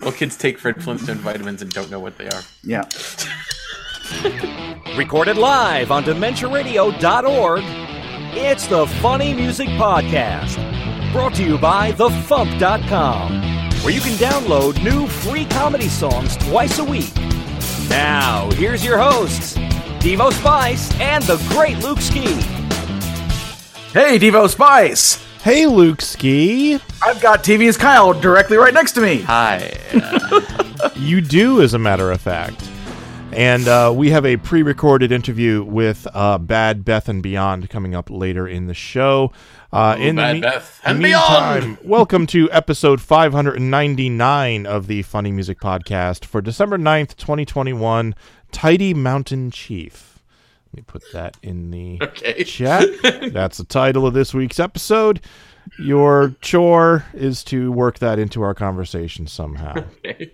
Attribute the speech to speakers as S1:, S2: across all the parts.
S1: Well, kids take Fred Flintstone vitamins and don't know what they are.
S2: Yeah.
S3: Recorded live on DementiaRadio.org, it's the Funny Music Podcast. Brought to you by TheFump.com, where you can download new free comedy songs twice a week. Now, here's your hosts, Devo Spice and the great Luke Ski.
S2: Hey, Devo Spice.
S4: Hey, Luke Ski.
S2: I've got TV's Kyle directly right next to me.
S1: Hi.
S4: You do, as a matter of fact. And uh, we have a pre recorded interview with uh, Bad Beth and Beyond coming up later in the show. Uh,
S1: Ooh,
S4: in the
S1: Bad
S4: me-
S1: Beth and
S4: meantime, welcome to episode 599 of the Funny Music Podcast for December 9th, 2021. Tidy Mountain Chief. Let me put that in the
S1: Okay.
S4: chat. That's the title of this week's episode. Your chore is to work that into our conversation somehow.
S1: Okay.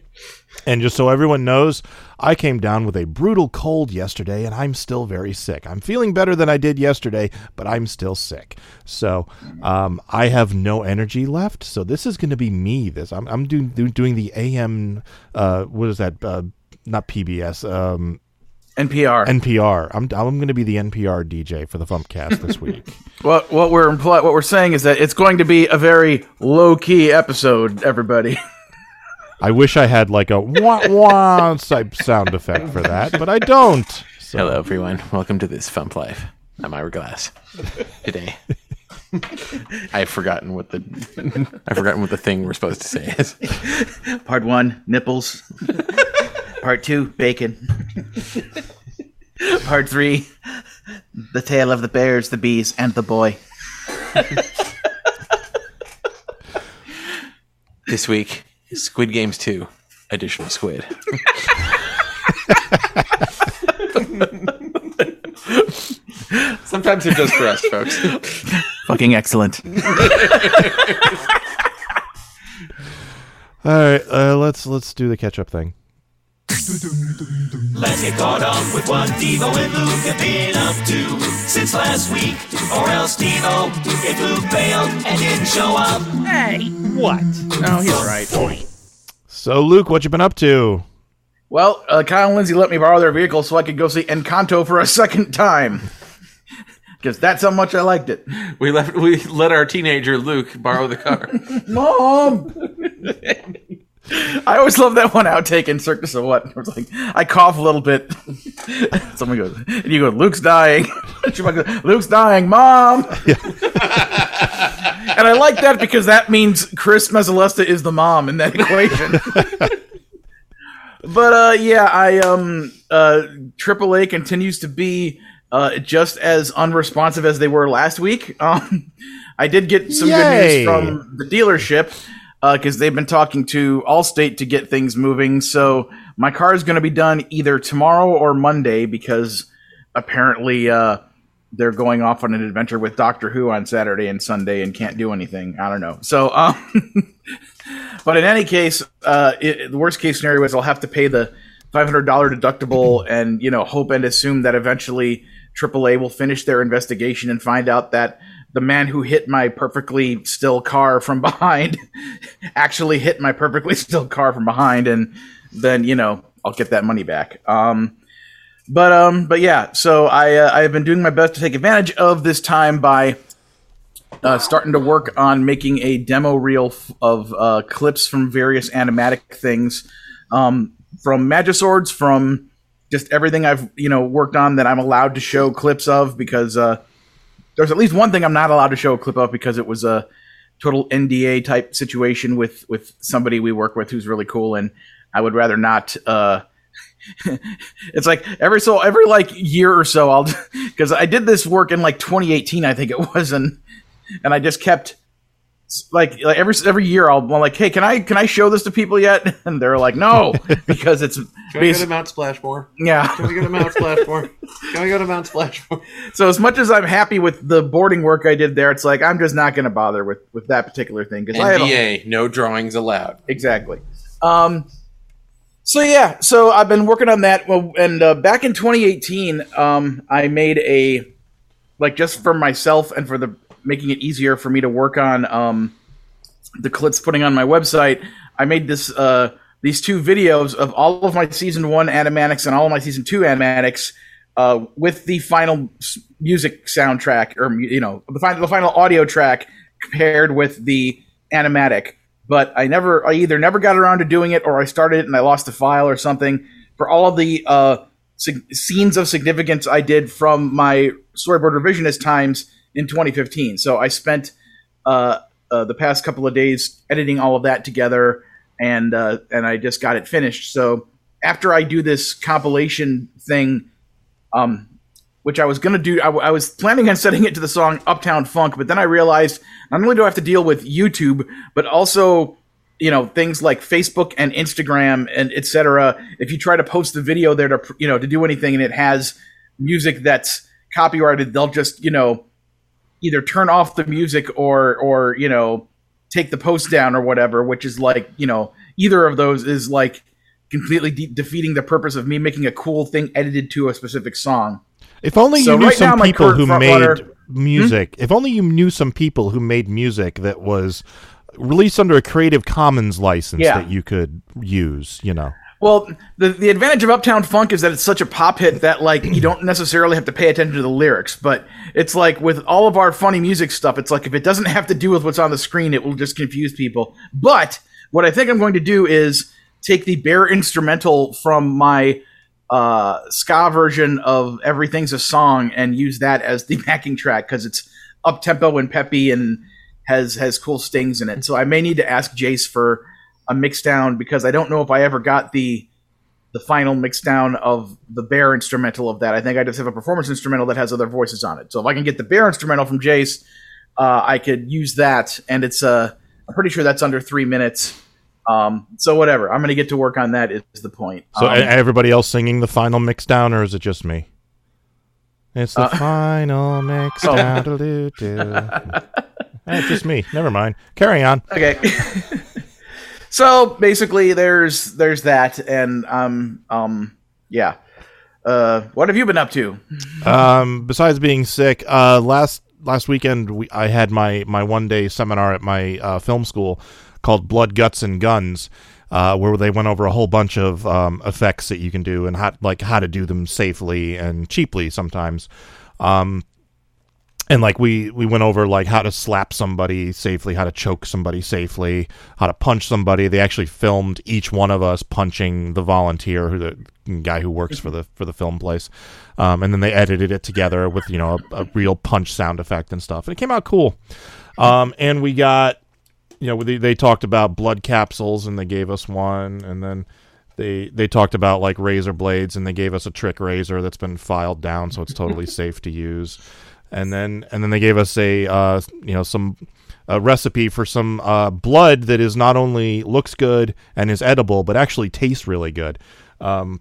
S4: And just so everyone knows, I came down with a brutal cold yesterday and I'm still very sick. I'm feeling better than I did yesterday, but I'm still sick. So um, I have no energy left. So this is going to be me. This I'm, I'm doing doing the AM. Uh, what is that? Uh, not PBS. Um,
S2: NPR.
S4: NPR. I'm I'm going to be the NPR DJ for the Fumpcast this week.
S2: what what we're impl- what we're saying is that it's going to be a very low key episode. Everybody.
S4: I wish I had like a wah wah type sound effect for that, but I don't. So.
S1: Hello, everyone. Welcome to this Fump Life. I'm Ira Glass. Today, I've forgotten what the I've forgotten what the thing we're supposed to say is.
S2: Part one, nipples. Part two, bacon. Part three, the tale of the bears, the bees, and the boy.
S1: This week, Squid Games 2, Additional Squid. Sometimes they're just for us, folks.
S2: Fucking excellent.
S4: All right, uh, let's let's do the catch up thing.
S5: Let's get caught up with what Devo and Luke have been up to since last week. Or else Devo, if Luke bailed and didn't show up, Hey. What?
S2: Oh, he's right.
S4: So, Luke, what you been up to?
S2: Well, uh, Kyle and Lindsay let me borrow their vehicle so I could go see Encanto for a second time. Because that's how much I liked it.
S1: We left. We let our teenager Luke borrow the car.
S2: Mom! I always love that one outtake in Circus of What. It's like, I cough a little bit. Someone goes, and you go, Luke's dying. Goes, Luke's dying, Mom! and I like that because that means Chris Mezzalesta is the mom in that equation. but uh, yeah, I um uh AAA continues to be uh just as unresponsive as they were last week. Um, I did get some good news from the dealership because they've been talking to Allstate to get things moving. So my car is going to be done either tomorrow or Monday because apparently uh, they're going off on an adventure with Doctor Who on Saturday and Sunday and can't do anything. I don't know. So, um, but in any case, uh, it, the worst case scenario is I'll have to pay the five hundred dollar deductible and you know hope and assume that eventually AAA will finish their investigation and find out that the man who hit my perfectly still car from behind actually hit my perfectly still car from behind, and then you know I'll get that money back. Um, but um, but yeah, so I uh, I have been doing my best to take advantage of this time by uh, starting to work on making a demo reel f- of uh, clips from various animatic things, um, from Magiswords, from just everything I've you know worked on that I'm allowed to show clips of because uh, there's at least one thing I'm not allowed to show a clip of because it was a total NDA type situation with with somebody we work with who's really cool, and I would rather not. Uh, it's like every so every like year or so I'll because I did this work in like 2018 I think it was and and I just kept like like every every year I'll, I'm like hey can I can I show this to people yet and they're like no because it's
S1: Can we go to Mount Splashmore?
S2: yeah
S1: Can we go to Mount Splashmore? Can we go to Mount Splashmore?
S2: so as much as I'm happy with the boarding work I did there it's like I'm just not going to bother with with that particular thing because I had
S1: NDA, no drawings allowed.
S2: exactly. Um, so yeah, so I've been working on that. Well, and uh, back in 2018, um, I made a like just for myself and for the making it easier for me to work on um, the clips putting on my website. I made this uh, these two videos of all of my season one animatics and all of my season two animatics uh, with the final music soundtrack or you know the final the final audio track compared with the animatic. But I never I either never got around to doing it or I started it and I lost the file or something. For all the uh, scenes of significance I did from my storyboard revisionist times in 2015. So I spent uh, uh, the past couple of days editing all of that together, and uh, and I just got it finished. So after I do this compilation thing, um, which I was gonna do, I, w- I was planning on setting it to the song "Uptown Funk," but then I realized not only do I have to deal with YouTube, but also you know things like Facebook and Instagram and etc. If you try to post the video there to you know to do anything and it has music that's copyrighted, they'll just you know either turn off the music or or you know take the post down or whatever. Which is like you know either of those is like completely de- defeating the purpose of me making a cool thing edited to a specific song.
S4: If only you
S2: So
S4: knew
S2: right
S4: some
S2: my
S4: people who made
S2: Hmm?
S4: music. If only you knew some people who made music that was released under a Creative Commons license
S2: Yeah.
S4: that you could use. You know.
S2: Well, the the advantage of Uptown Funk is that it's such a pop hit that like you don't necessarily have to pay attention to the lyrics, but it's like with all of our funny music stuff, it's like if it doesn't have to do with what's on the screen, it will just confuse people. But what I think I'm going to do is take the bare instrumental from my uh, ska version of Everything's a Song and use that as the backing track because it's up tempo and peppy and has has cool stings in it. So I may need to ask Jace for a mix down because I don't know if I ever got the the final mix down of the bare instrumental of that. I think I just have a performance instrumental that has other voices on it. So if I can get the bare instrumental from Jace, uh, I could use that, and it's uh, I'm pretty sure that's under three minutes. Um, so whatever, I'm gonna get to work on that. Is the point?
S4: So
S2: Um,
S4: everybody else singing the final mix down, or is it just me? It's the
S2: Uh,
S4: final mix
S2: Oh.
S4: down. doo-doo-doo. Eh, just me. Never mind. Carry on.
S2: Okay. so basically, there's there's that, and um um yeah. Uh, what have you been up to?
S4: Um, besides being sick, uh, last last weekend we, I had my my one day seminar at my uh, film school called Blood, Guts, and Guns, uh, where they went over a whole bunch of um, effects that you can do and how like how to do them safely and cheaply sometimes. Um, and like we we went over like how to slap somebody safely, how to choke somebody safely, how to punch somebody. They actually filmed each one of us punching the volunteer, who the guy who works for the for the film place, um, and then they edited it together with you know a, a real punch sound effect and stuff, and it came out cool. Um, and we got you know they, they talked about blood capsules and they gave us one, and then they they talked about like razor blades and they gave us a trick razor that's been filed down so it's totally safe to use and then and then they gave us a uh, you know some a recipe for some uh, blood that is not only looks good and is edible but actually tastes really good um,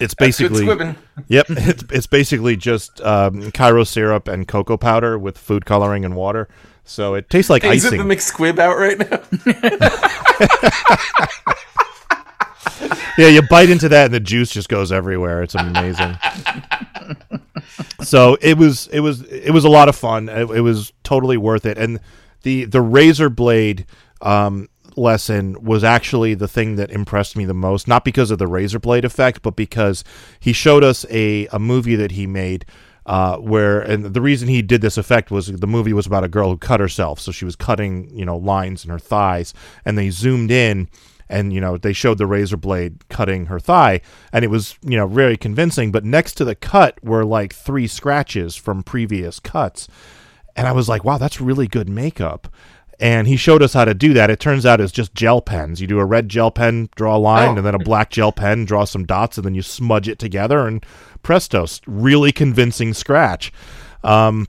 S4: it's basically
S1: squibbing.
S4: yep it's, it's basically just um, Karo syrup and cocoa powder with food coloring and water so it tastes like
S1: Is it the McSquib out right now?
S4: yeah, you bite into that and the juice just goes everywhere. It's amazing. so it was it was it was a lot of fun. It, it was totally worth it. And the the razor blade um, lesson was actually the thing that impressed me the most. Not because of the razor blade effect, but because he showed us a a movie that he made. Uh, where and the reason he did this effect was the movie was about a girl who cut herself, so she was cutting you know lines in her thighs, and they zoomed in, and you know they showed the razor blade cutting her thigh and it was you know very convincing. But next to the cut were like three scratches from previous cuts. And i was like wow that's really good makeup. And he showed us how to do that. It turns out it's just gel pens. You do a red gel pen draw a line
S1: Oh.
S4: and then a black gel pen draw some dots and then you smudge it together and presto really convincing scratch. Um,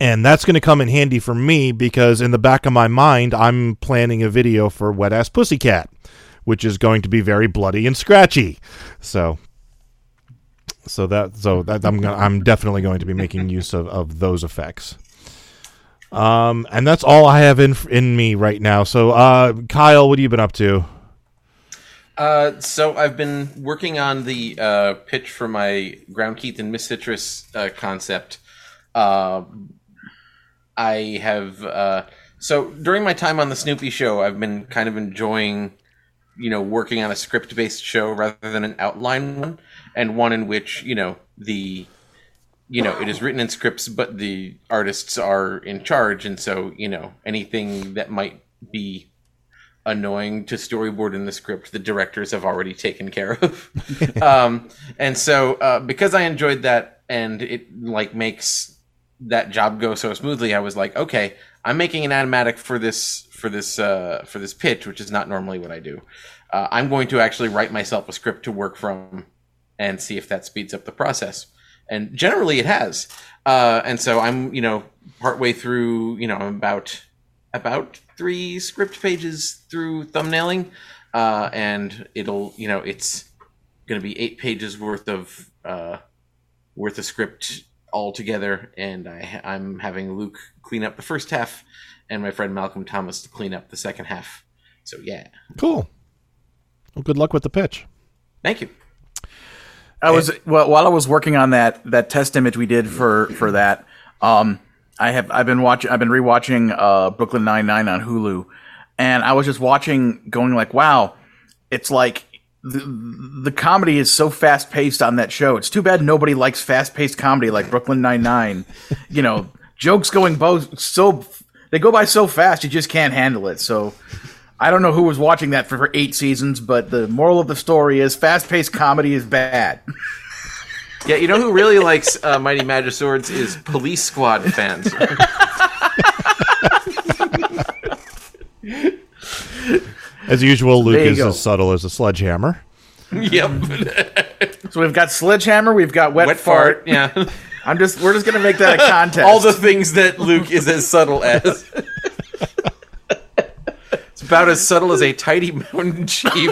S4: and that's going to come in handy for me because in the back of my mind, I'm planning a video for Wet Ass Pussycat, which is going to be very bloody and scratchy. So, so that so that I'm gonna, I'm definitely going to be making use of, of those effects. Um, and that's all I have in in me right now. So, uh, Kyle, what have you been up to?
S1: Uh, so I've been working on the uh, pitch for my Ground Keith and Miss Citrus uh, concept. Uh, I have uh, So during my time on the Snoopy show, I've been kind of enjoying, you know, working on a script based show rather than an outline one, and one in which you know the, you know, it is written in scripts, but the artists are in charge, and so you know anything that might be annoying to storyboard in the script the directors have already taken care of. Um, and so uh, because i enjoyed that and it like makes that job go so smoothly i was like okay i'm making an animatic for this for this uh, for this pitch which is not normally what i do. Uh, i'm going to actually write myself a script to work from and see if that speeds up the process. And generally it has. Uh, and so i'm you know partway through you know i'm about about three script pages through thumbnailing, uh, and it'll you know it's going to be eight pages worth of uh, worth of script all together, and I, I'm having Luke clean up the first half, and my friend Malcolm Thomas to clean up the second half. So yeah,
S4: Cool. Well, good luck with the pitch.
S1: thank you.
S2: I was well while I was working on that that test image we did for for that. Um, I have I've been watching I've been rewatching uh, Brooklyn Nine Nine on Hulu, and I was just watching, going like, wow, it's like the the comedy is so fast paced on that show. It's too bad nobody likes fast paced comedy like Brooklyn Nine Nine. you know, jokes going both so they go by so fast you just can't handle it. So. I don't know who was watching that for, for eight seasons, but the moral of the story is fast paced comedy is bad.
S1: Yeah, you know who really likes uh, Mighty Magiswords is Police Squad fans.
S4: As usual, Luke is
S2: go.
S4: as subtle as a sledgehammer.
S1: yep.
S2: So we've got sledgehammer, we've got wet,
S1: Wet
S2: fart.
S1: fart. Yeah.
S2: I'm just we're just gonna make that a contest.
S1: all the things that Luke is as subtle as. it's about as subtle as a tidy mountain sheep.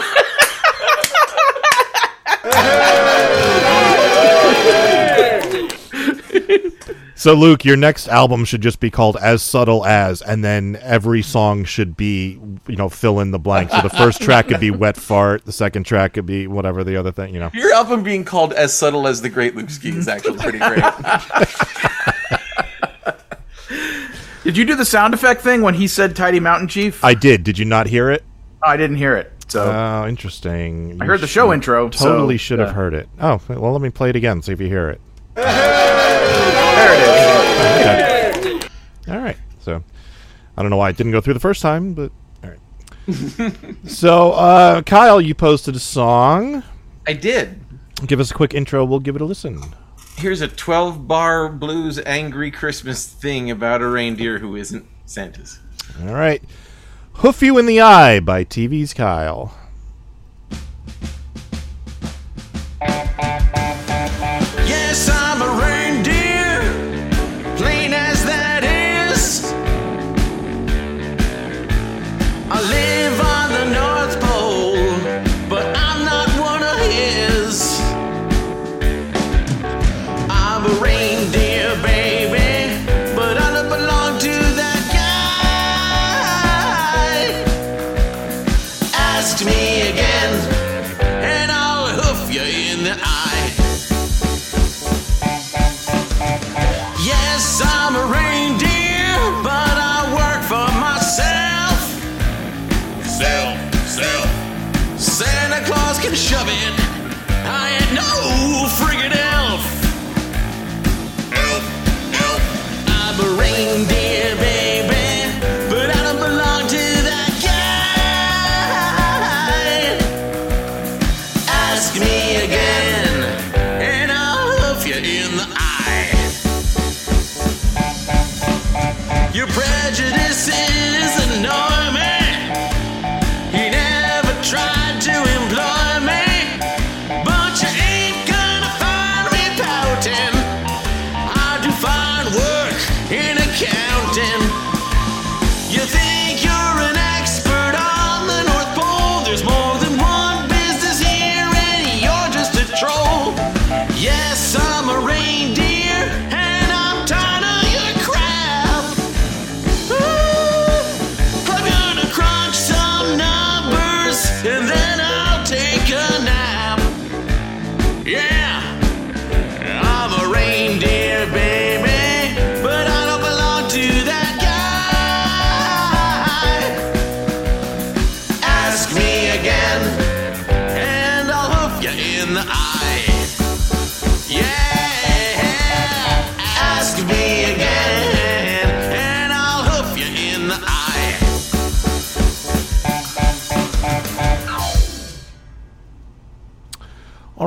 S4: So, Luke, your next album should just be called "As Subtle As," and then every song should be, you know, fill in the blank. So the first track could be "Wet Fart," the second track could be whatever the other thing, you know.
S1: Your album being called as subtle as the Great Luke Ski is actually pretty great.
S2: Did you do the sound effect thing when he said "Tidy Mountain Chief"?
S4: I did. Did you not hear it?
S2: I didn't hear it. So
S4: Oh, interesting.
S2: I heard the show intro.
S4: Totally
S2: so,
S4: should have
S2: uh,
S4: heard it. Oh, well, let me play it again. See if you hear it.
S2: There it is.
S4: All right. So I don't know why it didn't go through the first time, but all right. so, uh, Kyle, you posted a song.
S1: I did.
S4: Give us a quick intro. We'll give it a listen.
S1: Here's a 12 bar blues angry Christmas thing about a reindeer who isn't Santa's.
S4: All right. Hoof You in the Eye by TV's Kyle.
S5: Yes, I'm a reindeer,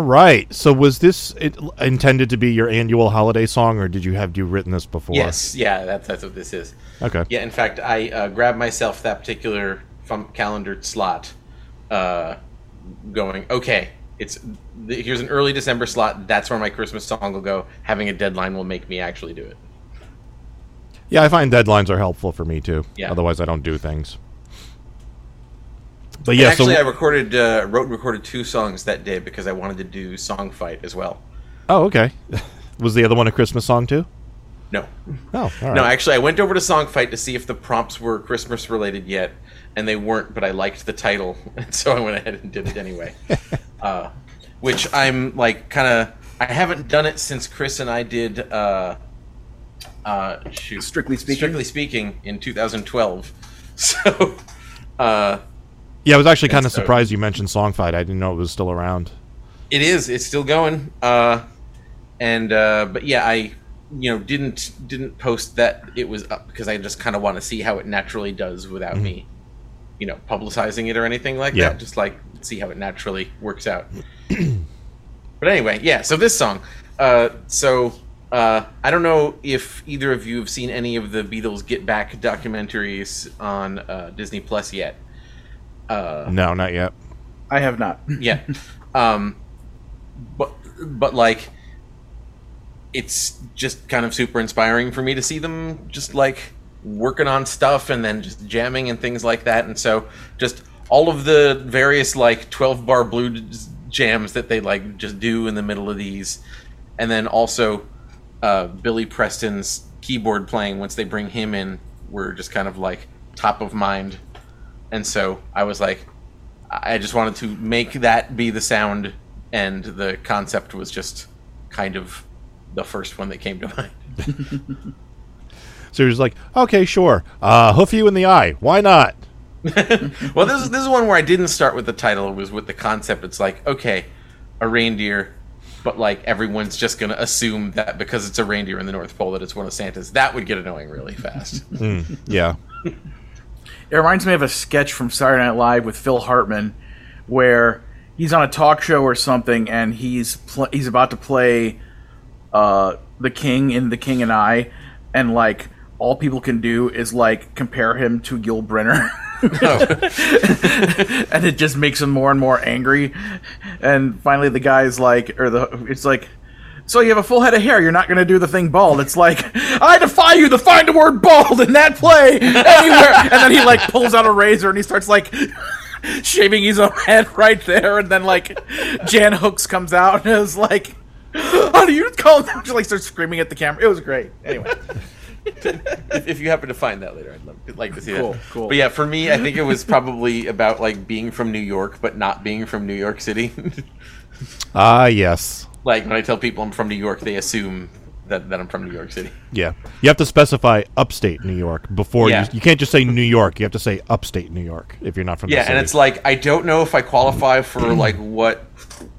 S4: right. So was this it, intended to be your annual holiday song, or did you have you written this before?
S1: Yes, yeah, that's that's what this is.
S4: Okay.
S1: Yeah, in fact, I uh, grabbed myself that particular calendared slot, uh, going, okay, it's here's an early December slot. That's where my Christmas song will go. Having a deadline will make me actually do it.
S4: Yeah, I find deadlines are helpful for me too.
S1: Yeah.
S4: Otherwise, I don't do things. But
S1: And
S4: yeah,
S1: actually,
S4: so
S1: I recorded, uh, wrote and recorded two songs that day because I wanted to do song fight as well.
S4: oh, okay. was the other one a Christmas song too?
S1: No,
S4: Oh, all right.
S1: no, actually, I went over to song fight to see if the prompts were Christmas related yet, and they weren't. But I liked the title, and so I went ahead and did it anyway. uh, which I'm like, kind of. I haven't done it since Chris and I did. Uh, uh, shoot,
S2: Strictly Speaking?
S1: Strictly speaking, in 2012. So, uh,
S4: yeah, I was actually kind of
S1: so-
S4: surprised you mentioned Songfight. I didn't know it was still around.
S1: It is. It's still going. Uh, and uh, but yeah, I you know didn't didn't post that it was up because I just kind of want to see how it naturally does without me, you know, publicizing it or anything like
S4: Yeah.
S1: that. Just like see how it naturally works out. but anyway, yeah. So this song. Uh, so uh, I don't know if either of you have seen any of the Beatles Get Back documentaries on uh, Disney Plus yet. Uh,
S4: No, not yet.
S2: I have not.
S1: yeah um but but like it's just kind of super inspiring for me to see them just like working on stuff and then just jamming and things like that and so just all of the various like 12 bar blues jams that they like just do in the middle of these and then also uh, billy preston's keyboard playing once they bring him in were just kind of like top of mind and so i was like I just wanted to make that be the sound, and the concept was just kind of the first one that came to mind.
S4: So you're like, okay, sure. Uh, hoof you in the eye. Why not?
S1: well, this is this is one where I didn't start with the title; it was with the concept. It's like, okay, a reindeer, but like everyone's just gonna assume that because it's a reindeer in the North Pole that it's one of Santa's. That would get annoying really fast.
S4: Yeah.
S2: It reminds me of a sketch from Saturday Night Live with Phil Hartman, where he's on a talk show or something, and he's pl- he's about to play uh, the King in The King and I, and like all people can do is like compare him to Yul Brynner. and it just makes him more and more angry. And finally, the guy's like, or the it's like, so you have a full head of hair. You're not going to do the thing bald. It's like, I defy you to find the word bald in that play anywhere. and then he like pulls out a razor and he starts like shaving his own head right there. And then like Jan Hooks comes out and is like, how do you call him? She like starts screaming at the camera. It was great. Anyway,
S1: if, if you happen to find that later, I'd love, I'd like to see
S2: Cool,
S1: that.
S2: cool.
S1: But yeah, for me, I think it was probably about like being from New York, but not being from New York City.
S4: Ah, yes.
S1: Like when I tell people I'm from New York, they assume that, that I'm from New York City.
S4: Yeah. You have to specify upstate New York before
S1: Yeah.
S4: you. You can't just say New York. You have to say upstate New York if you're not from.
S1: Yeah,
S4: the city.
S1: and it's like I don't know if I qualify for like what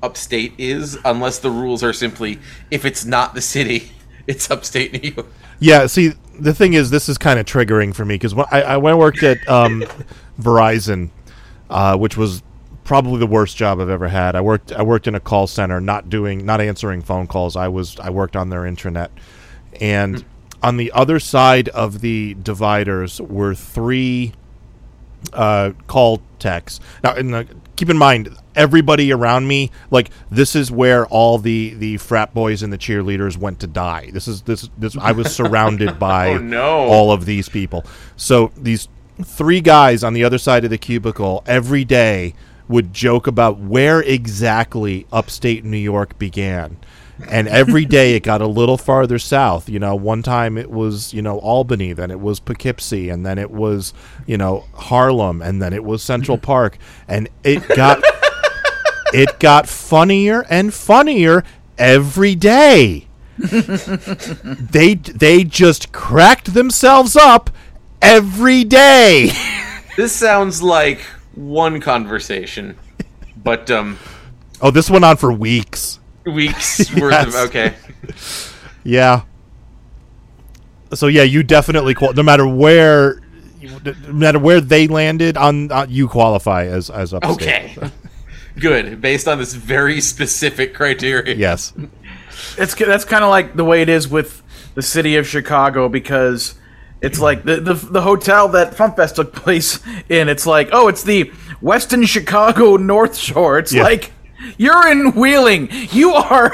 S1: upstate is unless the rules are simply if it's not the city, it's upstate New York.
S4: Yeah, see, the thing is, this is kind of triggering for me because when I, I, when I worked at um, Verizon, uh, which was probably the worst job I've ever had. I worked I worked in a call center, not doing not answering phone calls. I was I worked on their intranet, and on the other side of the dividers were three uh, call techs. Now, in the, keep in mind, everybody around me, like this is where all the the frat boys and the cheerleaders went to die. This is this this. I was surrounded by
S1: Oh, no.
S4: all of these people. So these three guys on the other side of the cubicle every day would joke about where exactly upstate New York began. And every day it got a little farther south. You know, one time it was, you know, Albany, then it was Poughkeepsie, and then it was, you know, Harlem, and then it was Central Park. And it got it got funnier and funnier every day. they they just cracked themselves up every day.
S1: This sounds like one conversation, but um,
S4: oh, this went on for weeks.
S1: weeks worth of okay.
S4: Yeah. So yeah, you definitely qual- no matter where no matter where they landed on uh, you qualify as as upstate.
S1: Okay. Good, based on this very specific criteria.
S4: Yes.
S2: It's that's kind of like the way it is with the city of Chicago because it's like the the, the hotel that FuMPFest took place in. It's like oh, it's the Westin Chicago North Shore. It's
S4: Yeah.
S2: like you're in Wheeling. You are,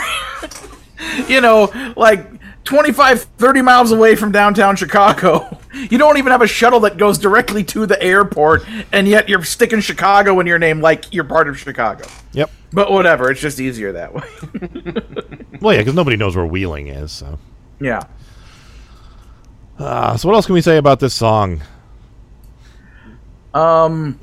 S2: you know, like 25, 30 miles away from downtown Chicago. You don't even have a shuttle that goes directly to the airport, and yet you're sticking Chicago in your name like you're part of Chicago.
S4: Yep.
S2: But whatever, it's just easier that way.
S4: Well, yeah, because nobody knows where Wheeling is. So.
S2: yeah.
S4: Uh, so what else can we say about this song?
S2: Um,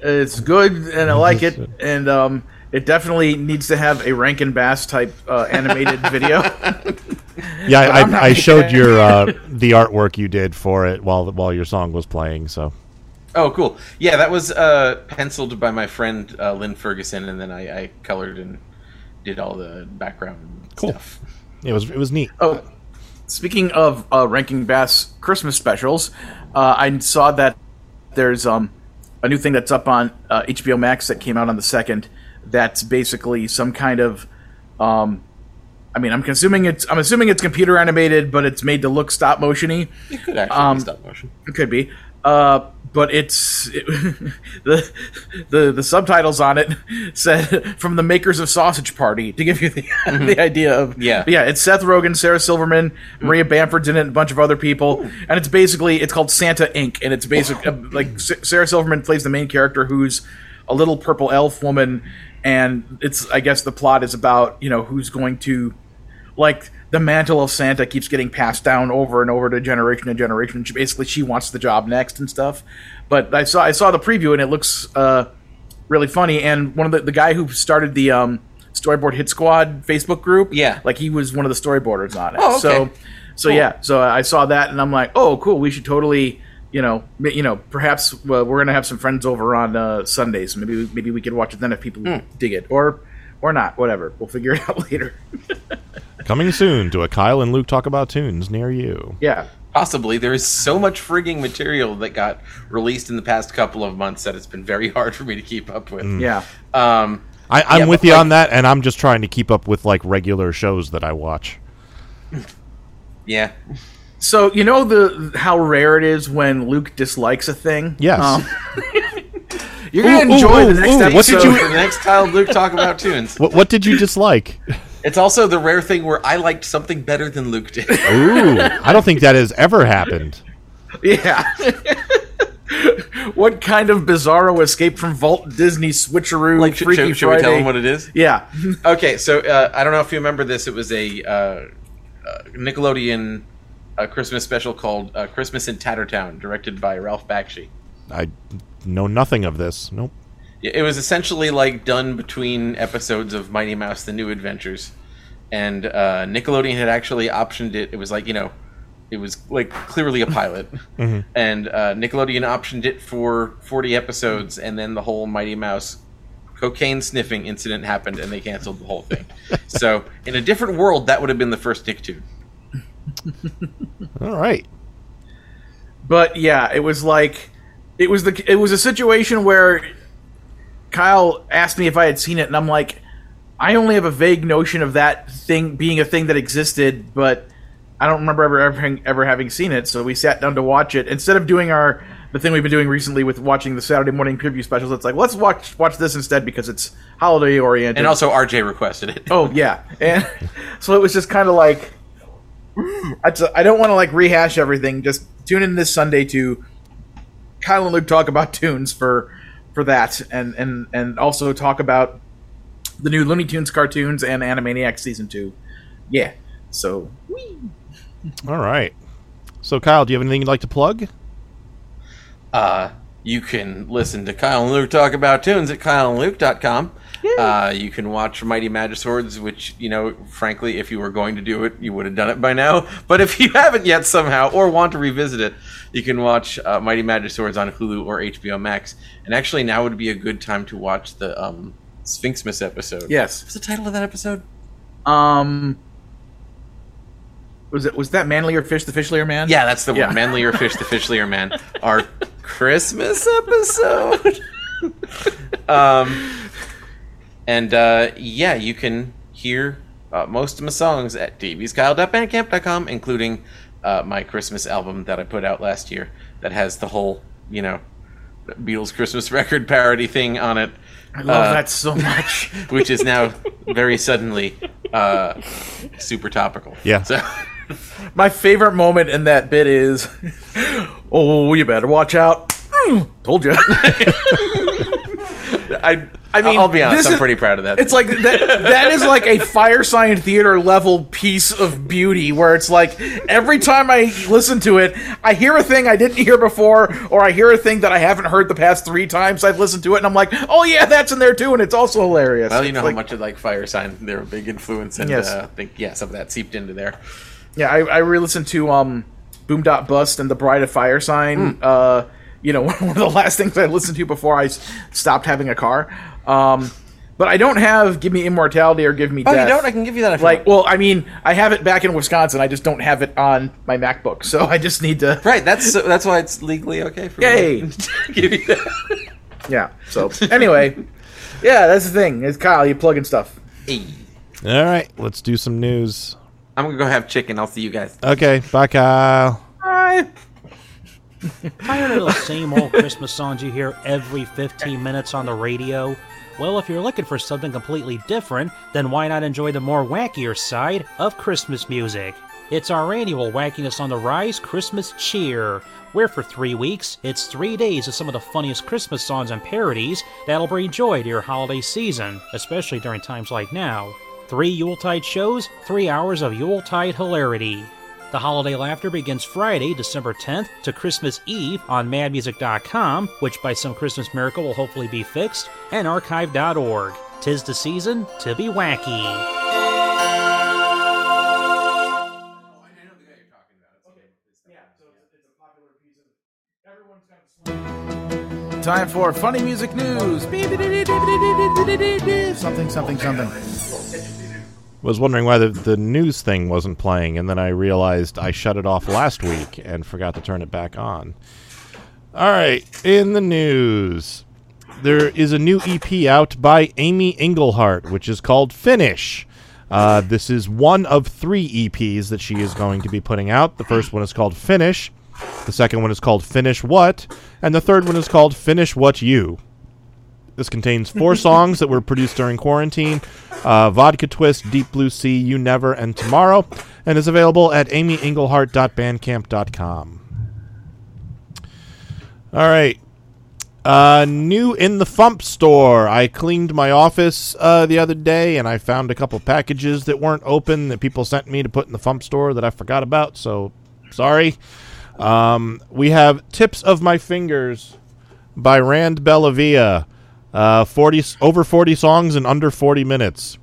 S2: it's good, and I like it, and um, it definitely needs to have a Rankin Bass type uh, animated video.
S4: Yeah, I,
S2: I'm
S4: I, I showed
S2: making
S4: your uh, the artwork you did for it while while your song was playing. So
S1: Oh, cool. Yeah, that was uh, penciled by my friend uh, Lynn Ferguson, and then I, I colored and did all the background
S4: Cool.
S1: stuff.
S4: it was it was neat.
S2: oh, speaking of uh, Rankin Bass Christmas specials, uh, I saw that there's um, a new thing that's up on uh, HBO Max that came out on the second. That's basically some kind of um, I mean, I'm assuming it's I'm assuming it's computer animated, but it's made to look stop motiony.
S1: It could actually
S2: Um,
S1: be stop motion.
S2: It could be. Uh, but it's it, the the the subtitles on it said from the makers of Sausage Party to give you the, the idea of
S1: Mm-hmm. Yeah.
S2: Yeah it's Seth Rogen Sarah Silverman Maria Bamford's in it and a bunch of other people and it's basically it's called Santa Inc and it's basic uh, like Sarah Silverman plays the main character who's a little purple elf woman and it's I guess the plot is about you know who's going to like the mantle of Santa keeps getting passed down over and over to generation to generation. She basically she wants the job next and stuff. But I saw I saw the preview and it looks uh, really funny. And one of the the guy who started the um, Storyboard Hit Squad Facebook group,
S1: Yeah.
S2: like he was one of the storyboarders on it.
S1: Oh, okay.
S2: So so yeah, so I saw that and I'm like, oh cool, we should totally. You know, you know. Perhaps well, we're gonna have some friends over on uh, Sundays. Maybe maybe we could watch it then if people
S1: Hmm.
S2: dig it, or or not. Whatever. We'll figure it out later.
S4: Coming soon to a Kyle and Luke talk about tunes near you.
S2: yeah.
S1: Possibly. There is so much frigging material that got released in the past couple of months that it's been very hard for me to keep up with.
S2: Yeah.
S1: Um,
S4: I, I'm
S1: Yeah,
S4: with you
S1: like-
S4: on that, and I'm just trying to keep up with like regular shows that I watch.
S1: yeah.
S2: So you know the how rare it is when Luke dislikes a thing.
S4: Yes.
S2: Um, you're gonna
S4: Ooh,
S2: enjoy
S4: ooh,
S2: the next
S4: ooh,
S2: episode.
S4: what did you-
S1: the next Kyle Luke talk about tunes.
S4: What what did you dislike?
S1: It's also the rare thing where I liked something better than Luke did.
S4: Ooh, I don't think that has ever happened.
S2: yeah. what kind of bizarro escape from Vault Disney switcheroo?
S1: Like, should,
S2: Freaky
S1: should, should we tell
S2: Friday?
S1: him what it is?
S2: Yeah.
S1: Okay, so uh, I don't know if you remember this. It was a uh, uh, Nickelodeon uh, Christmas special called uh, Christmas in Tattertown, directed by Ralph Bakshi.
S4: I know nothing of this. Nope.
S1: It was essentially like done between episodes of Mighty Mouse: The New Adventures, and uh, Nickelodeon had actually optioned it. It was like you know, it was like clearly a pilot, and uh, Nickelodeon optioned it for forty episodes, and then the whole Mighty Mouse cocaine sniffing incident happened, and they canceled the whole thing. so, in a different world, that would have been the first Nicktoon.
S4: All right.
S2: But yeah, it was like it was the it was a situation where Kyle asked me if I had seen it, and I'm like, I only have a vague notion of that thing being a thing that existed, but I don't remember ever ever, ever having seen it. So we sat down to watch it instead of doing our the thing we've been doing recently with watching the Saturday morning preview specials. It's like let's watch watch this instead because it's holiday oriented.
S1: And also, RJ requested it.
S2: Oh yeah, and so it was just kind of like I I don't want to like rehash everything. Just tune in this Sunday to Kyle and Luke talk about tunes for for that, and and and also talk about the new Looney Tunes cartoons and Animaniacs season two. Yeah, so
S4: All right. So, Kyle, do you have anything you'd like to plug?
S1: Uh, you can listen to Kyle and Luke talk about tunes at kyleandluke.com. Uh, you can watch Mighty Magiswords, which, you know, frankly, if you were going to do it, you would have done it by now. But if you haven't yet somehow, or want to revisit it, you can watch uh, Mighty Magiswords on Hulu or HBO Max. And actually, now would be a good time to watch the um, Sphinxmas episode.
S2: yes,
S1: What's the title of that episode?
S2: um, was it was that manlier fish the fishlier man?
S1: Yeah, that's the
S2: Yeah.
S1: one. Manlier Fish, the Fishlier Man. Our Christmas episode. um, And uh, yeah, you can hear uh, most of my songs at dbskyle.bandcamp.com, including uh, my Christmas album that I put out last year that has the whole, you know, Beatles Christmas record parody thing on it.
S2: I love
S1: Uh,
S2: that so much.
S1: which is now very suddenly uh, super topical.
S4: Yeah.
S1: So
S2: My favorite moment in that bit is, "Oh, you better watch out." Mm, Told you.
S1: I,
S2: I mean,
S1: I'll be honest, I'm
S2: is-
S1: pretty proud of that.
S2: It's like that. That is like a Firesign Theater level piece of beauty, where it's like every time I listen to it, I hear a thing I didn't hear before, or I hear a thing that I haven't heard the past three times I've listened to it, and I'm like, oh yeah, that's in there too, and it's also hilarious.
S1: well, you
S2: It's
S1: know
S2: like-
S1: how much of like Firesign they're a big influence, and
S2: Yes.
S1: uh, I think yeah, some of that seeped into there.
S2: Yeah, I, I re-listened to um, Boom Dot Bust and The Bride of Firesign.
S1: Hmm.
S2: Uh, you know, one of the last things I listened to before I stopped having a car. Um, but I don't have Give Me Immortality or Give Me
S1: Oh,
S2: Death.
S1: you don't? I can give you that. If you
S2: like,
S1: want.
S2: well, I mean, I have it back in Wisconsin. I just don't have it on my MacBook, so I just need to.
S1: right. That's that's why it's legally okay for
S2: Yay.
S1: me. to give you that.
S2: Yeah. So anyway, yeah, that's the thing. It's Kyle. You plugging stuff.
S1: Hey,
S4: All right, let's do some news.
S1: I'm gonna go have chicken. I'll see you guys.
S4: Okay, bye, Kyle.
S2: Hi.
S6: Tired of the same old Christmas songs you hear every 15 minutes on the radio? Well, if you're looking for something completely different, then why not enjoy the more wackier side of Christmas music? It's our annual Wackiness on the Rise Christmas Cheer, where for three weeks, it's three days of some of the funniest Christmas songs and parodies that'll bring joy to your holiday season, especially during times like now. Three Yuletide shows, three hours of Yuletide hilarity. The holiday laughter begins Friday, December 10th to Christmas Eve on madmusic.com, which by some Christmas miracle will hopefully be fixed, and archive.org. Tis the season to be wacky.
S2: Time for funny music news. Something, something, something.
S4: Was wondering why the, the news thing wasn't playing, and then I realized I shut it off last week and forgot to turn it back on. All right, in the news, there is a new EP out by Amy Engelhardt, which is called Finish. Uh, this is one of three EPs that she is going to be putting out. The first one is called Finish. The second one is called Finish What, and the third one is called Finish What You. This contains four songs that were produced during quarantine uh, Vodka Twist, Deep Blue Sea, You Never, and Tomorrow, and is available at amyengelhardt.bandcamp.com. All right. Uh, new in the Fump store. I cleaned my office uh, the other day and I found a couple packages that weren't open that people sent me to put in the Fump store that I forgot about, so sorry. Um, we have Tips of My Fingers by Rand Bellavia. Uh, 40 over 40 songs in under 40 minutes.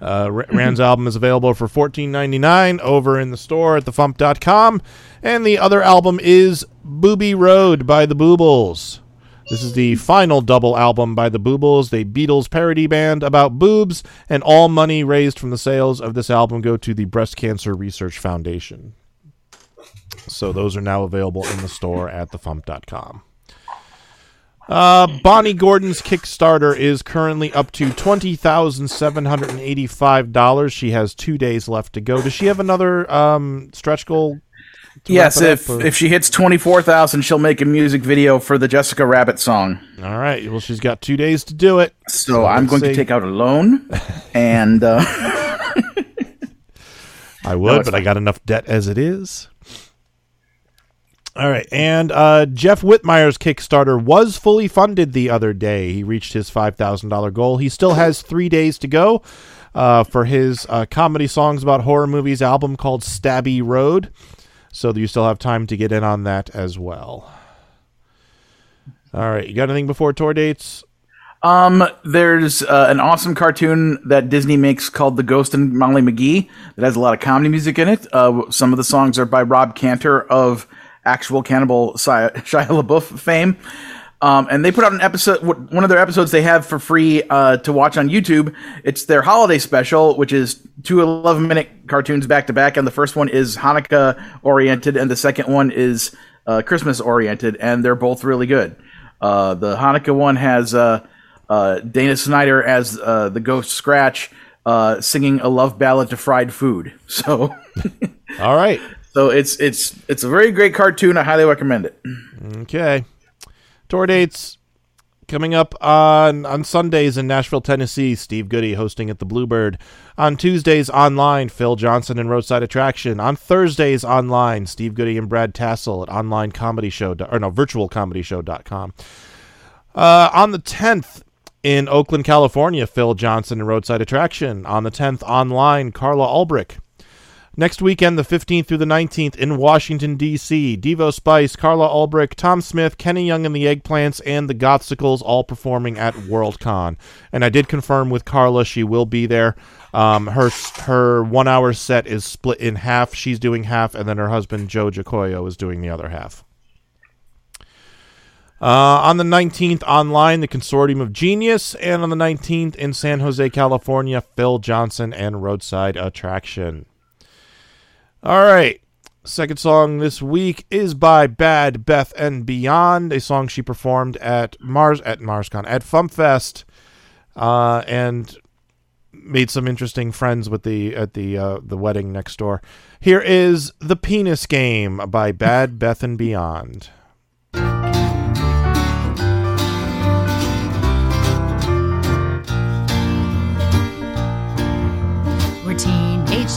S4: Uh, Rand's album is available for $14.99 over in the store at thefump.com. And the other album is Booby Road by the Boobles. This is the final double album by the Boobles, the Beatles parody band about boobs, and all money raised from the sales of this album go to the Breast Cancer Research Foundation. So those are now available in the store at thefump.com. Uh, Bonnie Gordon's Kickstarter is currently up to twenty thousand seven hundred and eighty-five dollars. She has two days left to go. Does she have another um, stretch goal?
S2: Yes,
S4: up,
S2: if if she hits twenty four thousand, she'll make a music video for the Jessica Rabbit song.
S4: all right. Well, she's got two days to do it.
S2: So I'm going
S4: see.
S2: to take out a loan, and uh,
S4: I would,
S2: it's
S4: but I got enough debt as it is. All right, and uh, Jeff Whitmire's Kickstarter was fully funded the other day. He reached his five thousand dollar goal. He still has three days to go uh, for his uh, comedy songs about horror movies album called Stabby Road. So you still have time to get in on that as well. All right, you got anything before tour dates?
S2: um, there's uh, an awesome cartoon that Disney makes called The Ghost and Molly McGee that has a lot of comedy music in it. Uh, some of the songs are by Rob Cantor of actual Cannibal Shia, Shia LaBeouf fame. Um, and they put out an episode, one of their episodes they have for free uh, to watch on YouTube. It's their holiday special, which is two 11 minute cartoons back to back. And the first one is Hanukkah oriented, and the second one is uh, Christmas oriented. And they're both really good. Uh, the Hanukkah one has uh, uh, Dana Snyder as uh, the Ghost Scratch, singing a love ballad to fried food. So,
S4: All right.
S2: So it's it's it's a very great cartoon. I highly recommend it.
S4: Okay. Tour dates coming up on on Sundays in Nashville, Tennessee. Steve Goodie hosting at the Bluebird. On Tuesdays online, Phil Johnson and Roadside Attraction. On Thursdays online, Steve Goodie and Brad Tassell at online comedy show or no virtualcomedyshow.com. Uh, on the 10th in Oakland, California, Phil Johnson and Roadside Attraction. On the 10th online, Carla Ulbrich. Next weekend, the 15th through the 19th in Washington, D.C., Devo Spice, Carla Ulbrich, Tom Smith, Kenny Young and the Eggplants, and the Gothsicles all performing at WorldCon. And I did confirm with Carla she will be there. Um, her her one hour set is split in half. She's doing half, and then her husband, Joe Giacoio, is doing the other half. Uh, on the 19th online, the Consortium of Genius, and on the 19th in San Jose, California, Phil Johnson and Roadside Attraction. All right. Second song this week is by Bad Beth and Beyond, a song she performed at Mars at MarsCon at FuMPFest, uh, and made some interesting friends with the at the uh, the wedding next door. Here is the Penis Game by Bad Beth and Beyond.
S7: We're teenage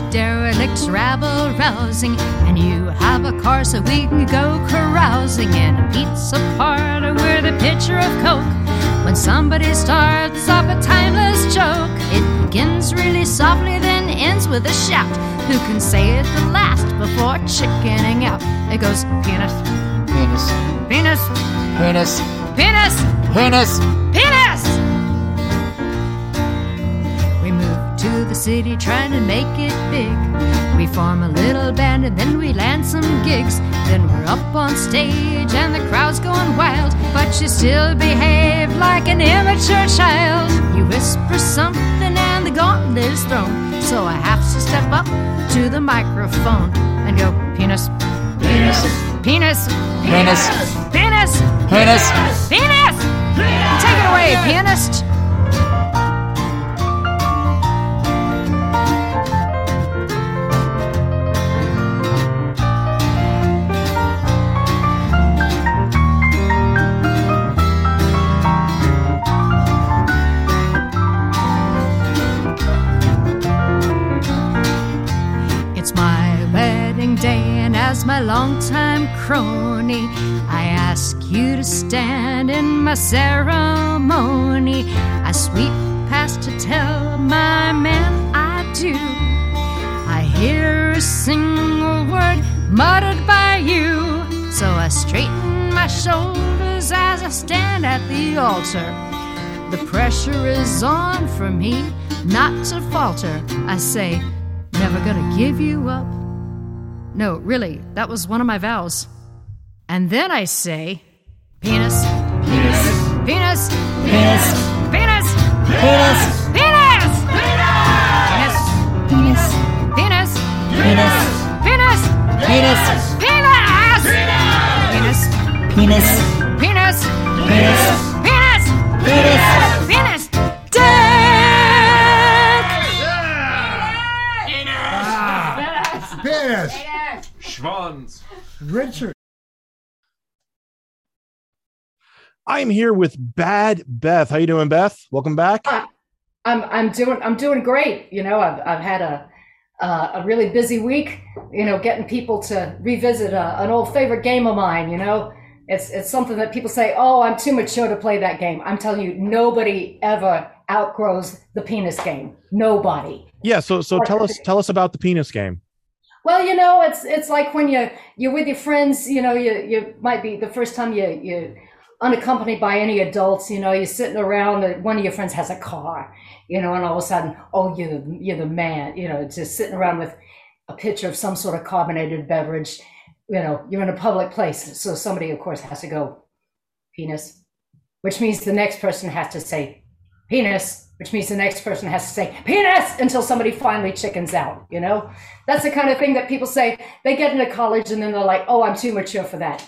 S7: derelicts, rabble rousing, and you have a car so we can go carousing in a pizza parlor with a pitcher of Coke. When somebody starts up a timeless joke, it begins really softly, then ends with a shout. Who can say it the last before chickening out? It goes penis,
S8: Penis.
S7: penis,
S8: Penis.
S7: penis,
S8: Penis.
S7: penis. We to the city trying to make it big. We form a little band and then we land some gigs. Then we're up on stage and the crowd's going wild. But you still behave like an immature child. You whisper something and the gauntlet is thrown. So I have to step up to the microphone and go, penis,
S8: Penis.
S7: penis,
S8: Penis.
S7: penis,
S8: Penis.
S7: penis. Take it away, pianist. Longtime crony, I ask you to stand in my ceremony. I sweep past to tell my man I do. I hear a single word muttered by you, so I straighten my shoulders as I stand at the altar. The pressure is on for me not to falter. I say, never gonna give you up. No, really, that was one of my vows. And then I say, penis, penis, penis, penis, penis, penis, penis, penis, penis, penis, penis, penis, penis, penis, penis, penis, penis, penis,
S9: Schwanz.
S10: Richard.
S4: I'm here with Bad Beth. How you doing, Beth? Welcome back.
S11: I'm I'm doing I'm doing great. You know, I've I've had a uh, a really busy week. You know, getting people to revisit a, an old favorite game of mine. You know, it's it's something that people say, "Oh, I'm too mature to play that game." I'm telling you, nobody ever outgrows the penis game. Nobody.
S4: Yeah, so so tell us tell us about the penis game.
S11: Well, you know, it's it's like when you you're with your friends. You know, you you might be the first time you you unaccompanied by any adults. You know, you're sitting around. and One of your friends has a car. You know, and all of a sudden, oh, you're the you're the man. You know, just sitting around with a pitcher of some sort of carbonated beverage. You know, you're in a public place, so somebody, of course, has to go penis, which means the next person has to say penis, which means the next person has to say penis until somebody finally chickens out. You know, that's the kind of thing that people say. They get into college and then they're like, "Oh, I'm too mature for that."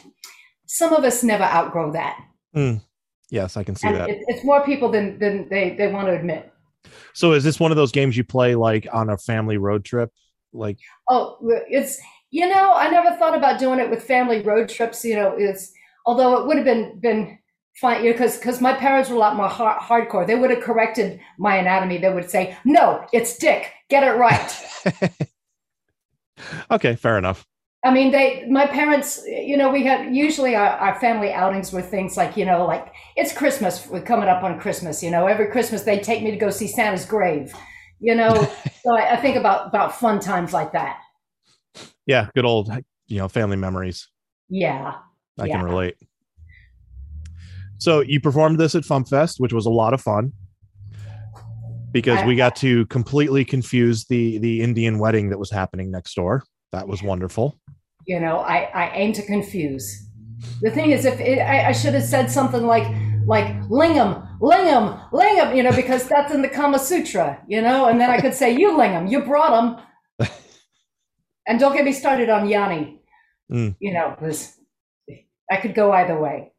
S11: Some of us never outgrow that.
S4: Hmm. Yes, I can see
S7: and
S4: that.
S7: it, it's more people than than they they want to admit.
S4: So is this one of those games you play like on a family road trip? Like
S7: Oh, it's you know I never thought about doing it with family road trips. You know, it's although it would have been been fine you know, because because my parents were a lot more hard, hardcore. They would have corrected my anatomy. They would say, "No, it's Dick. Get it right."
S4: okay, fair enough.
S7: I mean, they, my parents, you know, we had usually our, our family outings were things like, you know, like it's Christmas, we're coming up on Christmas, you know, every Christmas they take me to go see Santa's grave, you know. so I, I think about about fun times like that.
S4: Yeah, good old you know family memories.
S7: Yeah.
S4: I
S7: yeah.
S4: can relate. So you performed this at FuMPFest, which was a lot of fun because we got to completely confuse the the Indian wedding that was happening next door. That was wonderful.
S7: You know, I, I aim to confuse. The thing is, if it, I, I should have said something like like lingam, lingam, lingam, you know, because that's in the Kama Sutra, you know, and then I could say you lingam, you brought him. and don't get me started on Yanni.
S4: Mm.
S7: You know, because I could go either way.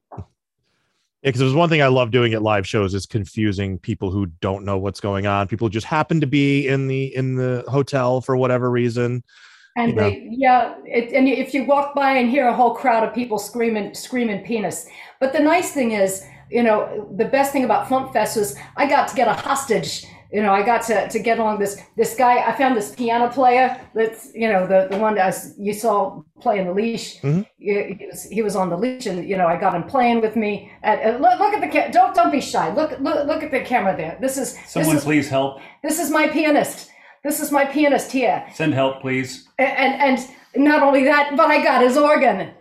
S4: Yeah, because there's one thing I love doing at live shows is confusing people who don't know what's going on. People who just happen to be in the in the hotel for whatever reason.
S7: And
S4: You know.
S7: they, yeah, it, and if you walk by and hear a whole crowd of people screaming, screaming penis. But the nice thing is, you know, the best thing about FuMPFest was I got to get a hostage. You know, I got to, to get along this this guy. I found this piano player that's you know the the one that I s you saw playing the leash.
S4: Mhm.
S7: He, he was, he was on the leash, and you know I got him playing with me. At, at- look, look at the ca- don't don't be shy. Look look look at the camera there. This is
S9: Someone
S7: this is,
S9: please help.
S7: this is my pianist. This is my pianist here.
S9: Send help, please.
S7: And, and and not only that, but I got his organ.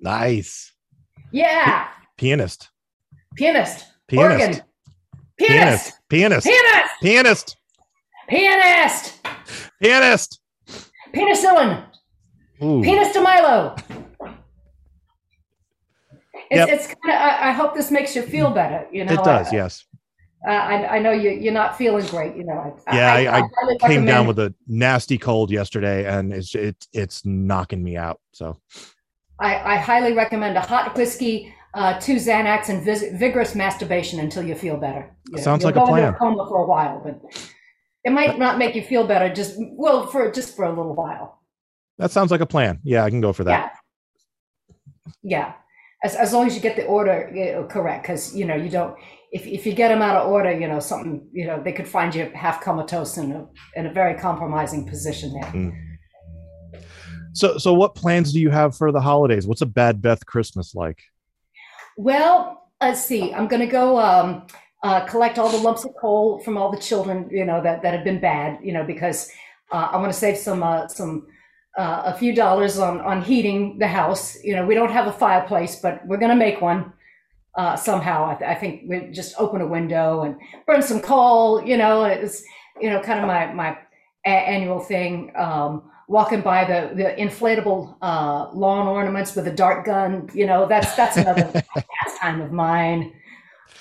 S4: Nice
S7: Yeah,
S4: pianist,
S7: pianist,
S4: pianist,
S7: organ, pianist,
S4: pianist, pianist,
S7: pianist,
S4: pianist,
S7: pianist, penicillin,
S4: Ooh.
S7: penis de Milo. It's,
S4: Yep.
S7: it's kind of. I, I hope this makes you feel better. You know,
S4: It does,
S7: I,
S4: yes.
S7: I, I I know you you're not feeling great. You know. I,
S4: Yeah, I, came down with a nasty cold yesterday, and it's it's it's knocking me out. So
S7: I, I highly recommend a hot whiskey, uh, two Xanax, and vis- vigorous masturbation until you feel better. You
S4: Sounds like a
S7: go into
S4: plan.
S7: coma for a while, but it might not make you feel better. Just well, for just for a little while.
S4: that sounds like a plan. Yeah, I can go for that.
S7: Yeah, as as long as you get the order you know, correct, because you know you don't. If if you get them out of order, you know something. You know they could find you half comatose in a in a very compromising position there.
S4: Mm. So so what plans do you have for the holidays? What's a Bad Beth Christmas like?
S7: Well, let's see. I'm going to go um, uh, collect all the lumps of coal from all the children, you know, that, that have been bad, you know, because uh, I want to save some uh, some uh, a few dollars on on heating the house. You know, we don't have a fireplace, but we're going to make one uh, somehow. I, th- I think we just open a window and burn some coal. You know, it's you know kind of my my a- annual thing. Um, walking by the the inflatable uh, lawn ornaments with a dart gun. You know, that's that's another pastime of mine.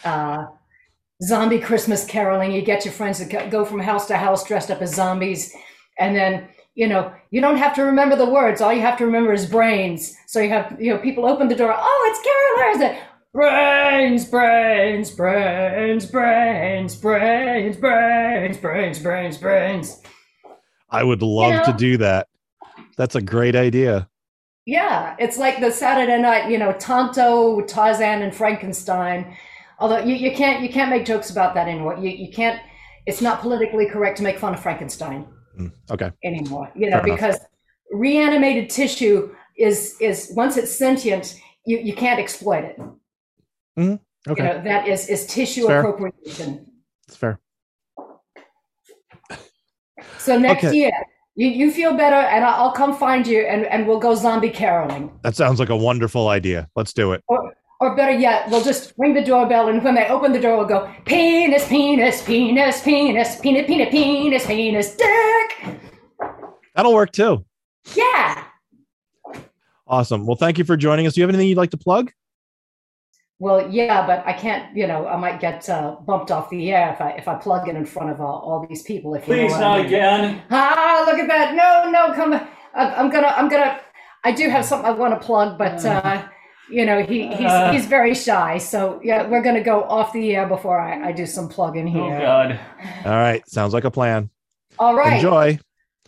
S7: Uh, zombie Christmas caroling. You get your friends to go- from house to house dressed up as zombies, and then you know you don't have to remember the words. All you have to remember is brains. So you have you know people open the door. Oh, it's carolers. Brains, brains, brains, brains, brains, brains, brains, brains, brains.
S4: I would love to
S7: know-
S4: do that. That's a great idea.
S7: Yeah, it's like the Saturday night, you know, Tonto, Tarzan, and Frankenstein. Although you, you can't you can't make jokes about that anymore. You you can't. It's not politically correct to make fun of Frankenstein
S4: Mm, Okay.
S7: anymore. You know,
S4: Fair enough.
S7: because reanimated tissue is is once it's sentient, you you can't exploit it.
S4: Mhm. Okay.
S7: You know, that is is tissue
S4: Fair.
S7: appropriation.
S4: It's fair.
S7: So next
S4: okay.
S7: year, you, you feel better, and I'll, come find you, and, and we'll go zombie caroling.
S4: That sounds like a wonderful idea. Let's do it.
S7: Or, or better yet, we'll just ring the doorbell, and when they open the door, we'll go penis, penis, penis, penis, penis, penis, penis, penis, dick.
S4: That'll work too.
S7: Yeah.
S4: Awesome. Well, thank you for joining us. Do you have anything you'd like to plug?
S7: Well, yeah, but I can't. You know, I might get uh, bumped off the air if I if I plug it in front of all, all these people. If you know
S9: Please,
S7: what I
S9: not
S7: mean.
S9: again.
S7: Ah, look at that! No, no, come. I, I'm gonna, I'm gonna. I do have something I want to plug, but uh, you know, he, he's
S6: Uh.
S7: he's very shy. So yeah, we're gonna go off the air before I, I do some plugging here.
S6: Oh God.
S4: All right, sounds like a plan.
S7: All right.
S4: Enjoy.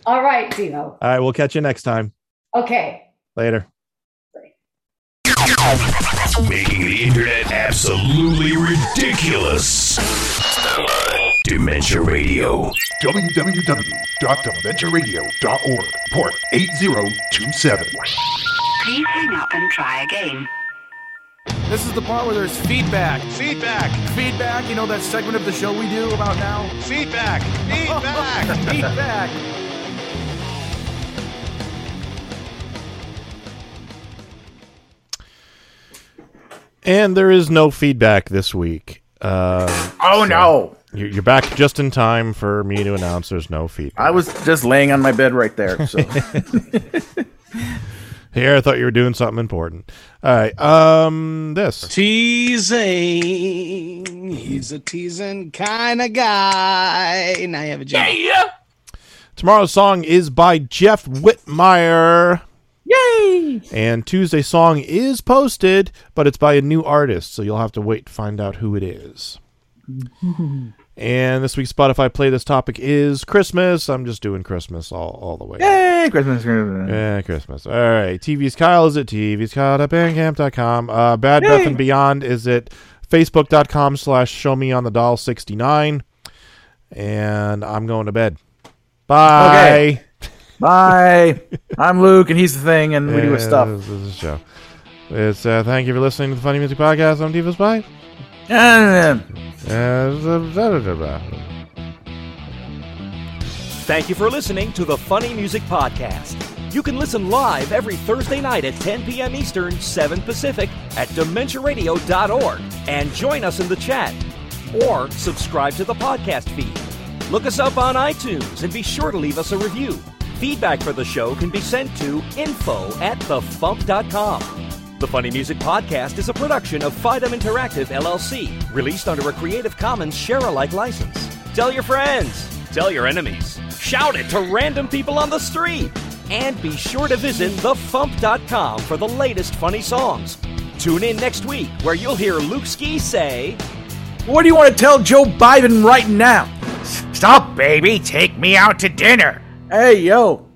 S7: All right, Dino.
S4: All right, we'll catch you next time.
S7: Okay.
S4: Later.
S9: Making the internet absolutely ridiculous. Dementia Radio.
S12: www.dementiaradio.org. Port 8027.
S13: Please hang up and try again.
S2: This is the part where there's feedback. Feedback. Feedback. You know that segment of the show we do about now? Feedback. Feedback. feedback.
S4: And there is no feedback this week. Um,
S2: Oh, no.
S4: You're you're back just in time for me to announce there's no feedback.
S2: I was just laying on my bed right there. So
S4: Here, I thought you were doing something important. All right, um, this.
S8: Teasing. He's a teasing kind of guy. Now you have a job. Yeah.
S4: Tomorrow's song is by Jeff Whitmire.
S2: Yay!
S4: And Tuesday's song is posted, but it's by a new artist, so you'll have to wait to find out who it is. And this week's Spotify play this topic is Christmas. I'm just doing Christmas all, all the way.
S2: Yay! Christmas. Christmas.
S4: Yeah, Christmas. All right. TV's Kyle is at TV's Kyle at Bandcamp.com. Uh, Bad Beth and Beyond is at Facebook.com slash Show Me on the Doll 69. And I'm going to bed. Bye.
S2: Okay. Bye. I'm Luke, and he's the thing, and we do his stuff.
S4: This is a show. It's, uh, thank you for listening to the Funny Music Podcast. I'm Divas. Bye.
S2: And
S3: Thank you for listening to the Funny Music Podcast. You can listen live every Thursday night at 10 p.m. Eastern, 7 Pacific at DementiaRadio.org and join us in the chat. Or subscribe to the podcast feed. Look us up on iTunes and be sure to leave us a review. Feedback for the show can be sent to info at thefump.com. The Funny Music Podcast is a production of Fidem Interactive LLC, released under a Creative Commons share-alike license. Tell your friends, tell your enemies, shout it to random people on the street, and be sure to visit thefump.com for the latest funny songs. Tune in next week where you'll hear Luke Ski say,
S2: what do you want to tell Joe Biden right now?
S14: Stop, baby. Take me out to dinner.
S2: Hey, yo.